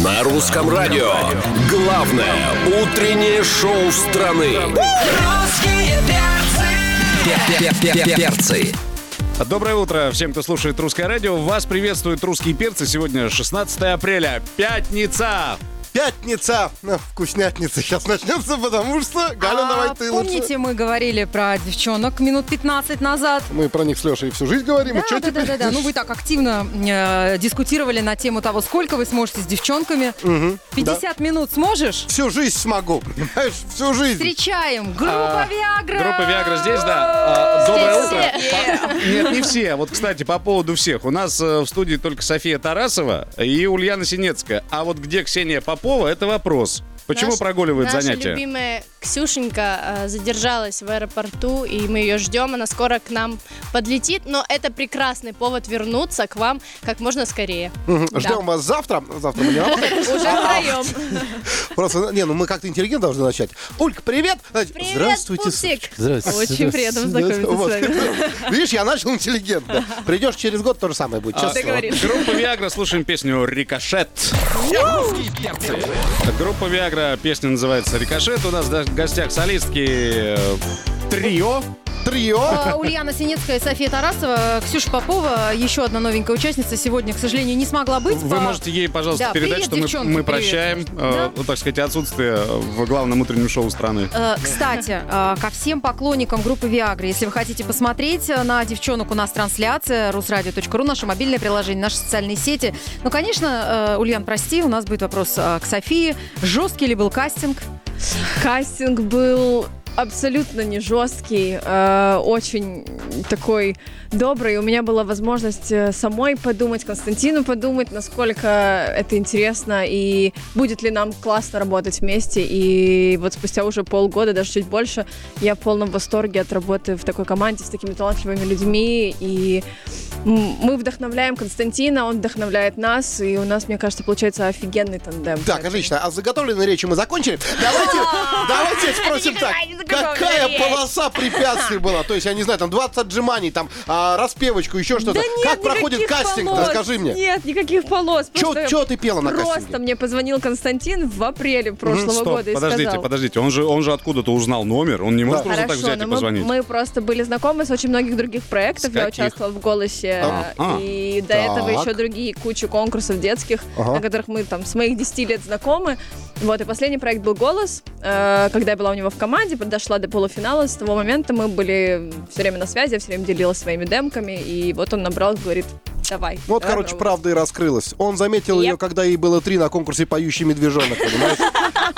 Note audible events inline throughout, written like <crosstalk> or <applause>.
На русском радио. Главное утреннее шоу страны. Русские Перцы. Доброе утро всем, кто слушает русское радио. Вас приветствуют русские перцы. Сегодня 16 апреля, пятница. Пятница, ну, вкуснятница сейчас начнется, потому что, Галя, А давай ты лучше. помните, мы говорили про девчонок минут 15 назад? Мы про них с Лешей всю жизнь говорим, Да, да, да, теперь? да, да. Ну, вы так активно э, дискутировали на тему того, сколько вы сможете с девчонками. 50 минут сможешь? Всю жизнь смогу, понимаешь, всю жизнь. Встречаем! Группа Виагра! Группа Виагра здесь, да. А, Доброе Здесь утро. все. По- Нет, не все. Вот, кстати, по поводу всех. У нас э, в студии только София Тарасова и Ульяна Синецкая. А вот где Ксения Попова, это вопрос. Почему Наша- прогуливает наша занятия? любимая Ксюшенька э, задержалась в аэропорту, и мы ее ждем. Она скоро к нам подлетит, но это прекрасный повод вернуться к вам как можно скорее. Мгм. Да. Ждем вас завтра. Завтра мы не работаем. <laughs> Уже втроем. <laughs> Просто, не, ну мы как-то интеллигентно должны начать. Улька, привет! Значит, Привет, Здравствуйте, Пупсик. Здравствуйте. Очень приятно познакомиться с Вот. вами. <laughs> Видишь, я начал интеллигентно. Придешь через год, то же самое будет. честное слово. Группа Виагра, слушаем песню «Рикошет». Группа Виагра, песня называется «Рикошет». У нас в гостях солистки э, трио. Трио. А, Ульяна Синецкая София Тарасова, Ксюша Попова, еще одна новенькая участница, сегодня, к сожалению, не смогла быть. Вы по- можете ей, пожалуйста, Да, передать, привет, что мы, девчонки, мы прощаем, э, Да. так сказать, отсутствие в главном утреннем шоу страны. Э, Кстати, э, ко всем поклонникам группы Viagra, если вы хотите посмотреть э, на девчонок, у нас трансляция, русрадио.ру, наше мобильное приложение, наши социальные сети. Ну, конечно, э, Ульян, прости, у нас будет вопрос э, к Софии. Жесткий ли был кастинг? Кастинг был абсолютно не жесткий, э, очень такой добрый. У меня была возможность э, самой подумать, Константину подумать, насколько это интересно и будет ли нам классно работать вместе. И вот спустя уже полгода, даже чуть больше, я в полном восторге от работы в такой команде с такими талантливыми людьми. И мы вдохновляем Константина, он вдохновляет нас, и у нас, мне кажется, получается офигенный тандем. Так, отлично. А с заготовленной речью мы закончили. Давайте, <laughs> давайте спросим так. Какая полоса препятствий была? То есть, я не знаю, там 20 отжиманий, там а, распевочку, еще что-то. Да нет Как проходит кастинг? полос. Расскажи мне. Нет, никаких полос. Просто, Что ты пела на просто кастинге? мне позвонил Константин в апреле прошлого Стоп, года и подождите, сказал... подождите. Он же, он же откуда-то узнал номер. Он не может просто так Хорошо, взять и но мы, позвонить. мы просто были знакомы с очень многих других проектов. Я участвовала в «Голосе». А, а. И до Так. этого еще другие кучу конкурсов детских, Ага. на которых мы там с моих 10 лет знакомы. Вот, и последний проект был «Голос». Э, когда я была у него в команде, дошла до полуфинала. С того момента мы были все время на связи, я все время делилась своими демками. И вот он набрал, говорит, давай. Вот, давай короче, пробуй». правда и раскрылась. Он заметил Yep. ее, когда ей было три на конкурсе «Поющий медвежонок», понимаешь?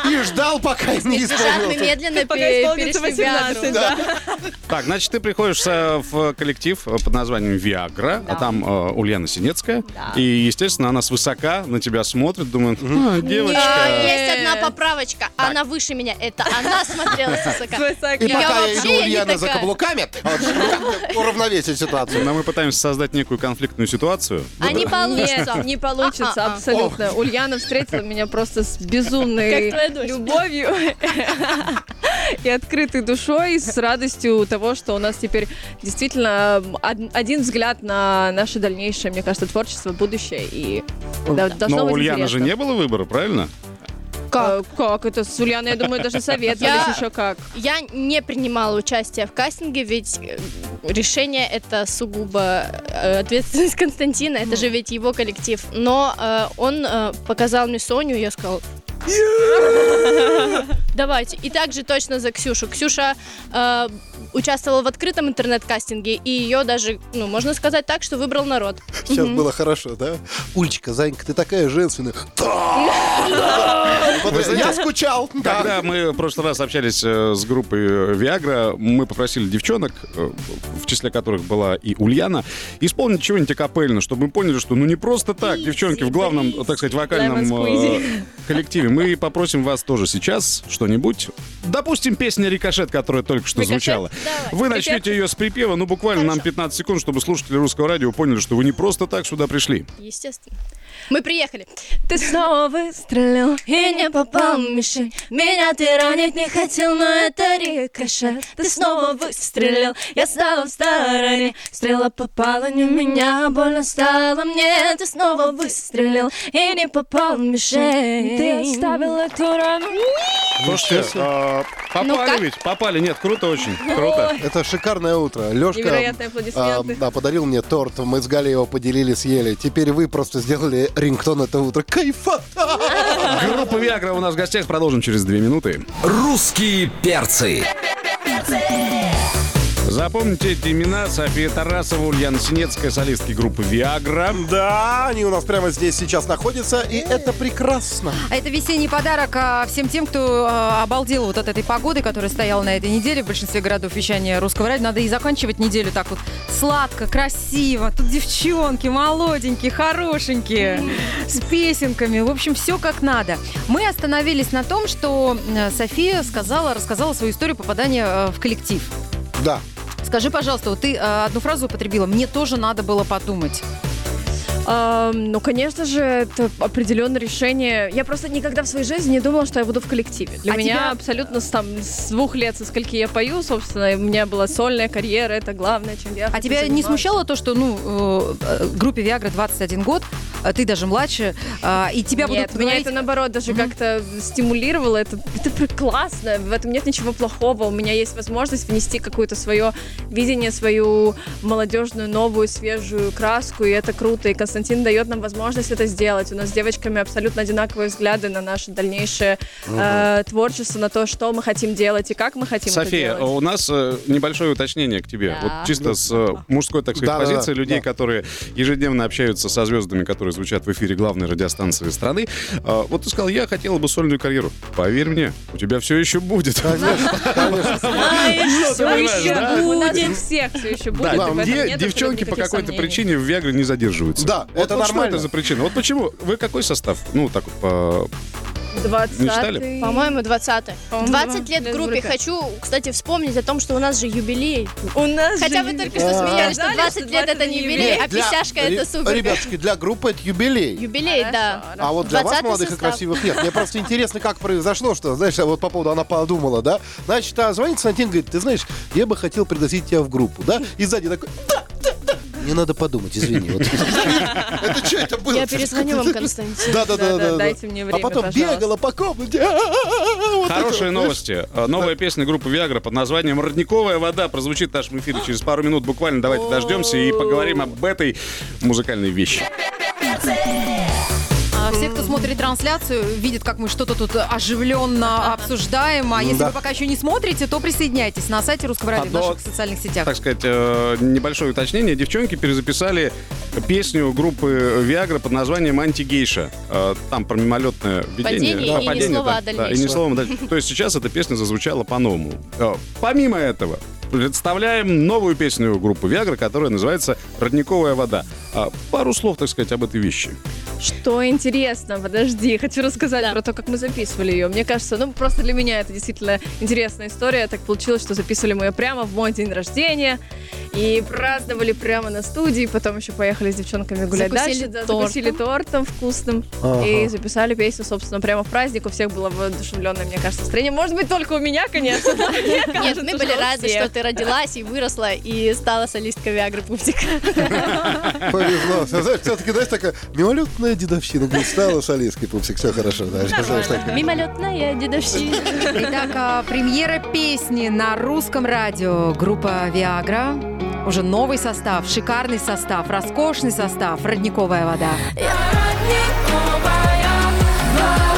И ждал, пока не исполнился. медленно Пока исполнится перешли в 18, Виагру. да. Так, значит, ты приходишь э, в коллектив э, под названием «Виагра», а там э, Ульяна Синецкая. И, естественно, она свысока на тебя смотрит, думает, «А, девочка. А. Есть одна поправочка. Она выше меня. Это она смотрела с высока. И пока я иду Ульяна за каблуками, уравновесить ситуацию. Но мы пытаемся создать некую конфликтную ситуацию. А не получится. Не получится, А-а-а. абсолютно. Ульяна встретила меня просто с безумной Как дочь. любовью и открытой душой, с радостью того, что у нас теперь действительно од- один взгляд на наше дальнейшее, мне кажется, творчество, будущее. И Но у Ульяны же не было выбора, правильно? Э, Как это? С Ульяной, я думаю, даже советовались Я- еще как. Я не принимала участие в кастинге, ведь э, решение это сугубо э, ответственность <laughs> Константина, это же ведь его коллектив. Но э, он э, показал мне Соню, и я сказала, Давайте. И также точно за Ксюшу. Ксюша э, участвовала в открытом интернет-кастинге, и ее даже, ну, можно сказать так, что выбрал народ. Сейчас было хорошо, да? Ульчика, Занька, ты такая женственная. Я скучал. <laughs> да. Когда мы в прошлый раз общались э, с группой э, Viagra, мы попросили девчонок, э, в числе которых была и Ульяна, исполнить чего-нибудь акапельно, чтобы мы поняли, что ну не просто так, девчонки в главном, так сказать, вокальном коллективе. Мы попросим вас тоже сейчас что-нибудь. Допустим, песня «Рикошет», которая только что звучала. Вы начнете ее с припева, ну буквально нам Хорошо. 15 секунд, чтобы слушатели русского радио поняли, что вы не просто так сюда пришли. Естественно. Мы приехали. Ты снова, выстрелил и не попал в мишень. Меня ты ранить не хотел, но это рикошет. Ты снова выстрелил, я стала в стороне. Стрела попала не в меня, больно стало мне. Ты снова выстрелил и не попал в мишень. Ты оставил эту рану. Слушайте, а, попали Ну как? ведь? Попали. Нет, круто очень. Круто. Это шикарное утро. Лешка аплодисменты. да, подарил мне торт. Мы с Галей его поделили, съели. Теперь вы просто сделали рингтон это утро. Кайфа! Группа Виагра у нас в гостях. Продолжим через две минуты. Русские перцы. Запомните эти имена. София Тарасова, Ульяна Синецкая, солистки группы Виагра. Да, они у нас прямо здесь сейчас находятся, и это прекрасно. А это весенний подарок а, всем тем, кто а, обалдел вот от этой погоды, которая стояла на этой неделе в большинстве городов вещания русского радио. Надо и заканчивать неделю так вот сладко, красиво. Тут девчонки молоденькие, хорошенькие, с песенками. В общем, все как надо. Мы остановились на том, что э, София сказала, рассказала свою историю попадания э, в коллектив. Да. Скажи, пожалуйста, вот ты э, одну фразу употребила. Мне тоже надо было подумать. Ам, ну, конечно же, это определенное решение. Я просто никогда в своей жизни не думала, что я буду в коллективе. Для А меня тебя- абсолютно с, там, с двух лет, со скольки я пою, собственно, у меня была сольная карьера, это главное, чем я А тебя не заниматься. смущало то, что, ну, э, э, группе Viagra 21 год, а ты даже младше, а, и тебя Нет, будут меня говорить... это наоборот даже как-то стимулировало. Это, это пр- классно, в этом нет ничего плохого. У меня есть возможность внести какое-то свое видение, свою молодежную, новую, свежую краску, и это круто. И Константин дает нам возможность это сделать. У нас с девочками абсолютно одинаковые взгляды на наше дальнейшее э, творчество, на то, что мы хотим делать и как мы хотим София, это делать. у нас э, небольшое уточнение к тебе. Да. Вот чисто с э, мужской, так сказать, Да-да-да, позиции людей, да. которые ежедневно общаются со звездами, которые звучат в эфире главной радиостанции страны. Э, вот ты сказал, я хотела бы сольную карьеру. Поверь мне, у тебя все еще будет. Конечно, еще да? У нас у всех все еще будет. девчонки по какой-то причине в Виагре не задерживаются. Да, это что нормально. это за причина? Вот почему? Вы какой состав? Ну, так вот, по... 20 Не читали? По-моему, 20 По-моему, 20 лет группе. Хочу, кстати, вспомнить о том, что у нас же юбилей. У нас Хотя же вы только что смеялись, что Сказали, 20 лет это не юбилей, а Для- писяшка ре- это супер. Ребятушки, для группы это юбилей. Юбилей, да. А вот для вас, 20-й молодых и состав. красивых, нет. Мне просто интересно, как произошло, что, знаешь, вот по поводу она подумала, да? Значит, а звонит Константин, говорит, ты знаешь, я бы хотел пригласить тебя в группу, да? И сзади такой, да, да. Мне надо подумать, извини. Это что это было? Я перезвоню вам, Константин. Да, да, да, Да-да, да. да. дайте мне А время, потом пожалуйста. бегала по комнате. Это Хорошие новости. Э, Новая песня группы Виагра под названием «Родниковая вода» прозвучит в нашем эфире через пару минут. Буквально давайте дождемся и поговорим об этой музыкальной вещи. А Все, кто смотрит трансляцию, видят, как мы что-то тут оживленно обсуждаем. А если Да. вы пока еще не смотрите, то присоединяйтесь на сайте Русского радио, в Одно- наших социальных сетях. Так сказать, э, небольшое уточнение. Девчонки перезаписали песню группы Виагра под названием «Антигейша». Э, Там про мимолетное видение. Падение и ни слова да, о да, и ни слова о дальнейшем. То есть сейчас эта песня зазвучала по-новому. Э, Помимо этого, представляем новую песню группы Виагра, которая называется «Родниковая вода». А, Пару слов, так сказать, об этой вещи. Что интересно, подожди, хочу рассказать про то, как мы записывали ее. Мне кажется, ну просто для меня это действительно интересная история. Так получилось, что записывали мы ее прямо в мой день рождения и праздновали прямо на студии. Потом еще поехали с девчонками гулять Закусили дальше. Да, тортом. закусили тортом вкусным Ага. и записали песню, собственно, прямо в праздник. У всех было воодушевленное, мне кажется, настроение. Может быть, только у меня, конечно. <laughs> Нет, мы были рады, что ты родилась и выросла, и стала солисткой Виагры Пупсик. <laughs> Повезло. Знаешь, все-таки, знаешь, такая мимолетная дедовщина. Стала солисткой, пупсик, все хорошо. Мимолетная дедовщина. Итак, а, премьера песни на русском радио. Группа Виагра. Уже новый состав, шикарный состав, роскошный состав, родниковая вода. Э, Премьера в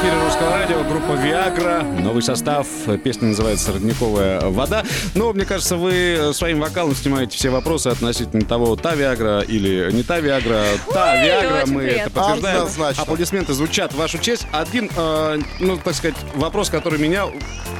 эфире Русского радио, группа Виагра, новый состав, песня называется «Родниковая вода». Но, мне кажется, вы своим вокалом снимаете все вопросы относительно того, та Виагра или не та Виагра. Та Виагра, очень мы это приятно. подтверждаем. Однозначно. Аплодисменты звучат в вашу честь. Один, э, ну, так сказать, вопрос, который меня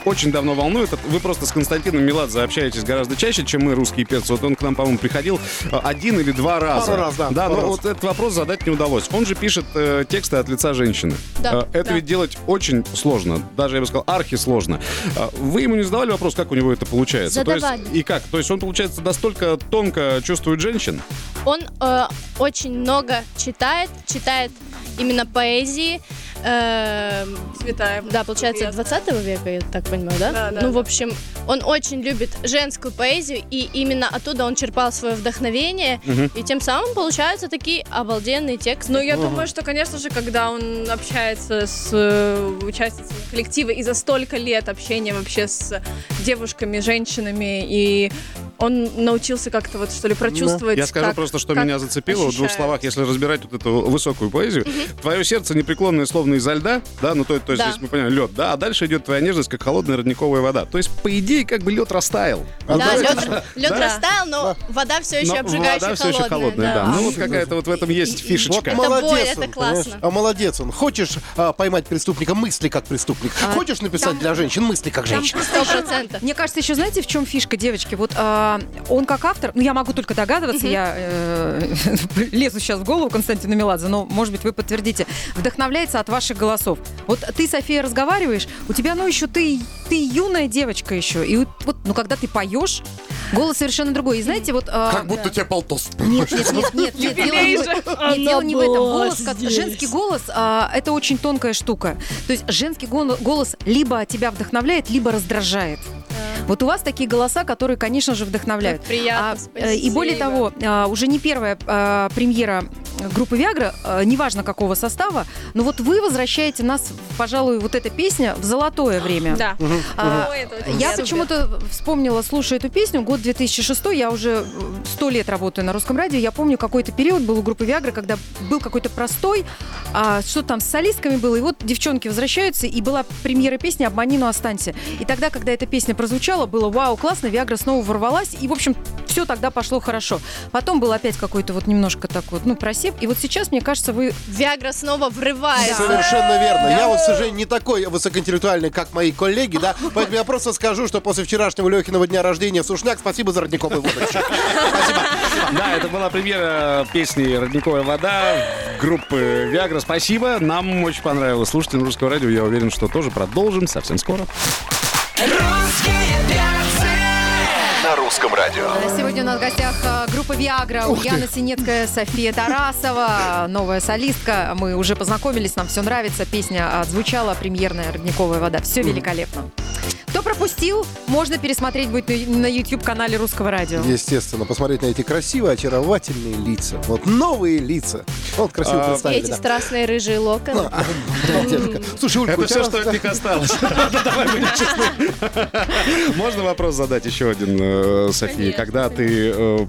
очень давно волнует. Это Вы просто с Константином Меладзе общаетесь гораздо чаще, чем мы, русские перцы. Вот он к нам, по-моему, приходил э, один или два раза. Пару раз, да, Да, но раз. вот этот вопрос задать не удалось. Он же пишет э, тексты от лица женщины. Да, Э, Это да. ведь делать очень сложно. Даже, я бы сказал, архисложно. Э, Вы ему не задавали вопрос, как у него это получается? То есть- и как? То есть он, получается, настолько тонко чувствует женщин? Он э, очень много читает, читает именно поэзии. Эм, Цветаев. да, получается, Приятно. 20 века, я так понимаю, да? Да, да, ну, в общем, он очень любит женскую поэзию, и именно оттуда он черпал свое вдохновение, и тем самым получаются такие обалденные тексты. Ну, я думаю, что, конечно же, когда он общается с э, участницами коллектива и за столько лет общения вообще с девушками, женщинами, и он научился как-то вот, что ли, прочувствовать. Я скажу как- просто, что как меня зацепило. В двух словах, если разбирать вот эту высокую поэзию. Твое сердце непреклонное, словно изо льда, да, ну то, то есть Да. здесь мы понимаем, лед, да, а дальше идет твоя нежность, как холодная родниковая вода. То есть, по идее, как бы лед растаял. Да, да, лед, лед Да. растаял, но вода все еще Но обжигающе вода все еще холодная, да. Ну вот какая-то вот в этом есть фишечка. Это молодец боль, он, это понимаешь? классно. А молодец он. Хочешь а, поймать преступника, мысли как преступник. Хочешь написать там- для женщин, мысли как женщина. Сто процентов. Мне кажется, еще знаете, в чем фишка, девочки? Вот а, он как автор, ну я могу только догадываться, я э, <laughs> лезу сейчас в голову Константина Меладзе, но, может быть, вы подтвердите, вдохновляется от ваших голосов. Вот ты, София, разговариваешь, у тебя, ну, еще ты, ты юная девочка еще, и вот, ну, когда ты поешь, голос совершенно другой. И знаете, вот... а, тебе полтос. Нет, нет, нет, нет, нет, дело не, в- нет, дело не в этом. Голос, как- женский голос, а, это очень тонкая штука. То есть женский голос либо тебя вдохновляет, либо раздражает. Вот у вас такие голоса, которые, конечно же, вдохновляют. Как приятно, А, э, И более того, а, уже не первая а, премьера группы Виагра, а, неважно какого состава, но вот вы возвращаете нас, пожалуй, вот эта песня в золотое время. Да. А, очень я почему-то вспомнила, слушая эту песню, год 2006, я уже сто лет работаю на русском радио, я помню, какой-то период был у группы Виагра, когда был какой-то простой, а, что там с солистками было, и вот девчонки возвращаются, и была премьера песни «Обмани, но останься». И тогда, когда эта песня прозвучала, было вау, классно, Виагра снова ворвалась, и, в общем, все тогда пошло хорошо. Потом был опять какой-то вот немножко так вот, ну, просеп, и вот сейчас, мне кажется, вы Виагра снова врывается. Совершенно верно. Я вот, к сожалению, не такой высокоинтеллектуальный, как мои коллеги, да, <laughs> поэтому я просто скажу, что после вчерашнего Лехиного дня рождения Сушняк, спасибо за родниковый водочек. <laughs> Да, это была премьера песни «Родниковая вода» группы «Виагра». Спасибо, нам очень понравилось. Слушайте на русского радио, я уверен, что тоже продолжим совсем скоро. На русском радио. Сегодня у нас в гостях э, группа Виагра, Ульяна Синецкая, София Тарасова, новая солистка. Мы уже познакомились, нам все нравится. Песня отзвучала, премьерная «Родниковая вода». Все великолепно. Пропустил, можно пересмотреть будет на- на YouTube-канале Русского радио. Естественно, посмотреть на эти красивые, очаровательные лица. Вот новые лица. Вот красиво А, представили. Эти да. страстные рыжие локоны. А, да, детка. Слушай, Улька, Это все, что от них осталось. <laughs> Давай будем честны. Можно вопрос задать еще один, э, София? Когда ты, э,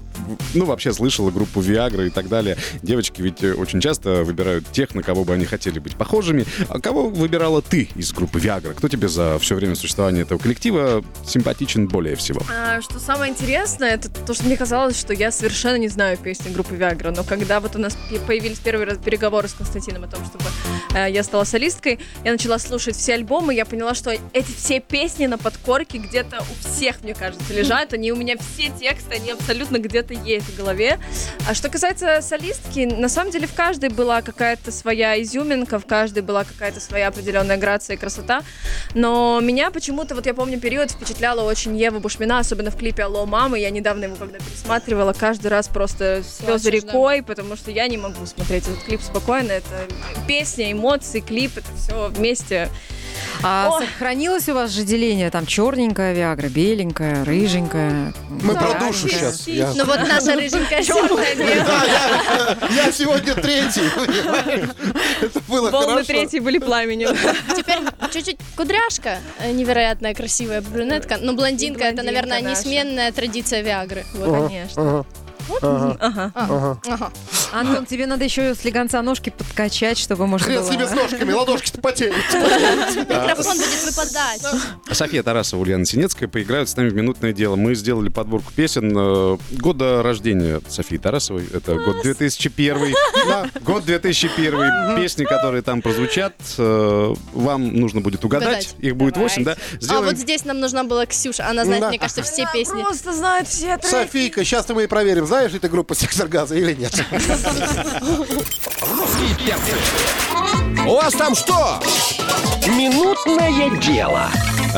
ну, вообще слышала группу Виагра и так далее, девочки ведь э, очень часто выбирают тех, на кого бы они хотели быть похожими. А кого выбирала ты из группы Виагра? Кто тебе за все время существования этого коллектива симпатичен более всего? А, Что самое интересное, это то, что мне казалось, что я совершенно не знаю песни группы Виагра, но когда вот у нас появились первые раз переговоры с Константином о том, чтобы э, я стала солисткой, я начала слушать все альбомы, я поняла, что эти все песни на подкорке где-то у всех, мне кажется, лежат, они у меня все тексты, они абсолютно где-то есть в голове. А что касается солистки, на самом деле в каждой была какая-то своя изюминка, в каждой была какая-то своя определенная грация и красота, но меня почему-то, вот я помню период, впечатляла очень Ева Бушмина, особенно в клипе «Алло, мама». Я недавно его когда пересматривала, каждый раз просто слезы да? рекой, потому что я не могу смотреть этот клип спокойно. Это песня, эмоции, клип, это все вместе. А Ой. сохранилось у вас же деление? Там черненькая Виагра, беленькая, рыженькая. Мы про маленькая. душу сейчас. Я- Ну вот наша рыженькая черная. Да, я, я сегодня третий? Это было Волны хорошо. третьей были пламенем. Теперь чуть-чуть кудряшка, э, невероятная красивая брюнетка. Но блондинка, это, наверное, наша. несменная традиция Виагры. Вот. Конечно. ага, ага, Ага. ага. Ага. Антон, тебе надо еще с легонца ножки подкачать, чтобы можно Хрен было... с ними с ножками, ладошки-то потеют. <laughs> Микрофон будет выпадать. София Тарасова, Ульяна Синецкая поиграют с нами в «Минутное дело». Мы сделали подборку песен э, года рождения Софии Тарасовой. Это год 2001. Год 2001. Песни, которые там прозвучат, э, вам нужно будет угадать. Их будет 8, да? А вот здесь нам нужна была Ксюша. Она знает, мне кажется, все песни. Просто знает все треки. Софийка, сейчас мы и проверим, знаешь ли ты группу Сектор Газа или нет. <laughs> Русские перцы. У вас там что? Минутное дело.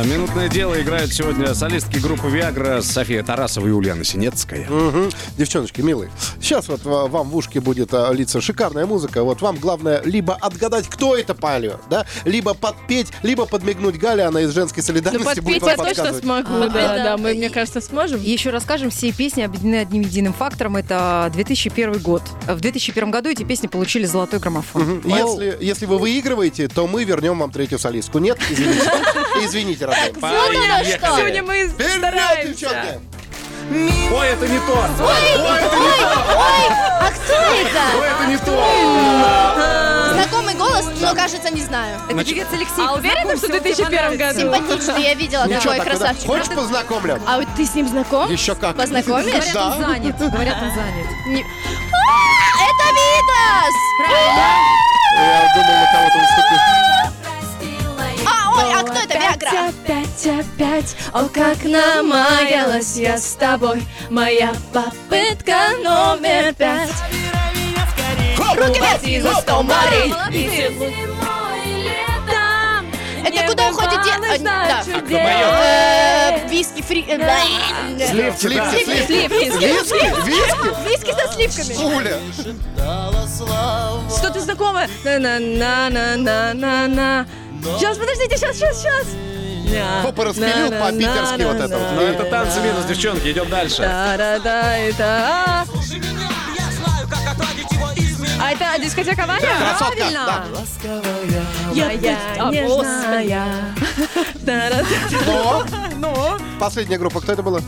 Минутное дело играют сегодня солистки группы Виагра София Тарасова и Ульяна Синецкая. Мгм. Девчоночки, милые, сейчас вот а, вам в ушке будет а, литься шикарная музыка. Вот вам главное либо отгадать, кто это поет, да, либо подпеть, либо подмигнуть Галя, она из женской Ну, солидарности будет подпеть вам я точно смогу, да, да. да. Мы, мне кажется, сможем. Еще расскажем, все песни объединены одним единым фактором. Это 2001 год. В 2001 году эти песни получили золотой граммофон. Мгм. Если, если вы выигрываете, то мы вернем вам третью солистку. Нет? Извините. Извините, родные. Поехали. Сегодня мы Вперед, стараемся. девчонки! Ой, это не то! А кто это? Ой, это не то! Знакомый голос, но, кажется, не знаю. Это певец Алексей. А уверена, что в Познакомься, он тебе 2001 году? Симпатичный, я видела Ну что, такой так, тогда красавчик. хочешь познакомлю? А вот ты с ним знаком? Еще как. Познакомишь? Говорят, Да. он занят. Говорят, он занят. Не- А, Это Витас! Я думал, на кого-то наступил. Ой, а кто это? Виагра? Опять, опять, о, как намаялась я с тобой Моя попытка номер пять Руки вверх! За сто морей Это куда уходите? А, да. Э, Виски фри... э, да. Сливки, Сливки, да. сливки. Сливки, Виски? Виски? Со сливками. Уля. Что-то знакомое На-на-на-на-на-на Сейчас, подождите, сейчас, сейчас, сейчас Попа распилил по-питерски вот это вот. Ну, это танцы минус, девчонки, идем дальше. Да-да-да, это... А это дискотека Ваня? Красотка. Правильно. Да. Я, А, нежная. Да-да-да. Но <laughs> Ну? последняя группа, кто это была?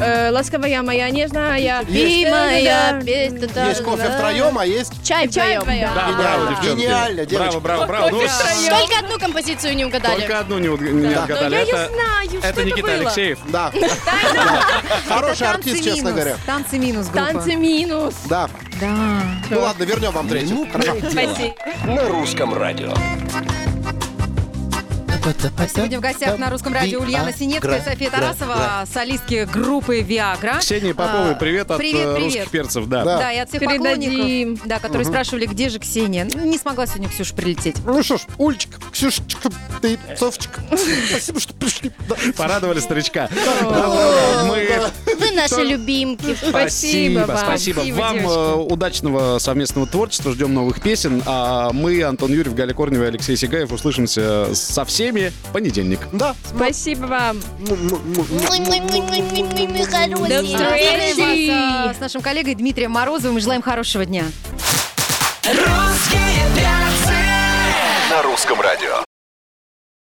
Э, Ласковая моя нежная. И моя песня. Есть кофе втроем, а есть... Чай вдвоем. Да, браво, девчонки. Гениально, девочки. Браво, браво, браво. Ну, Только одну композицию не угадали. Только одну не, уг- не отгадали. Но я ее Это, знаю, что это это Никита было? Алексеев. Да. <laughs> Хороший артист, «Танцы честно минус». говоря. Танцы минус группа. Танцы минус. Да. Да. Ну ладно, вернем вам третью. Хорошо. Спасибо. На русском радио. Сегодня в гостях на русском радио Ульяна Синецкая, София Тарасова, солистки группы Виагра. Ксении Поповой привет от привет, привет. русских перцев. Да. Да. Да, и от всех Передадим. поклонников, да, которые спрашивали, где же Ксения. Не смогла сегодня Ксюша прилететь. Ну что ж, Ульчик, Ксюшечка, ты, Софочка, спасибо, что пришли. Порадовали старичка. Мы Вы наши любимки. Спасибо, спасибо. Вам удачного совместного творчества. Ждем новых песен. А мы, Антон Юрьев, Галя Корнева и Алексей Сигаев, услышимся со всеми в понедельник. Да. Спасибо вам. До встречи. С нашим коллегой Дмитрием Морозовым и желаем хорошего дня. Русские перцы. На русском радио.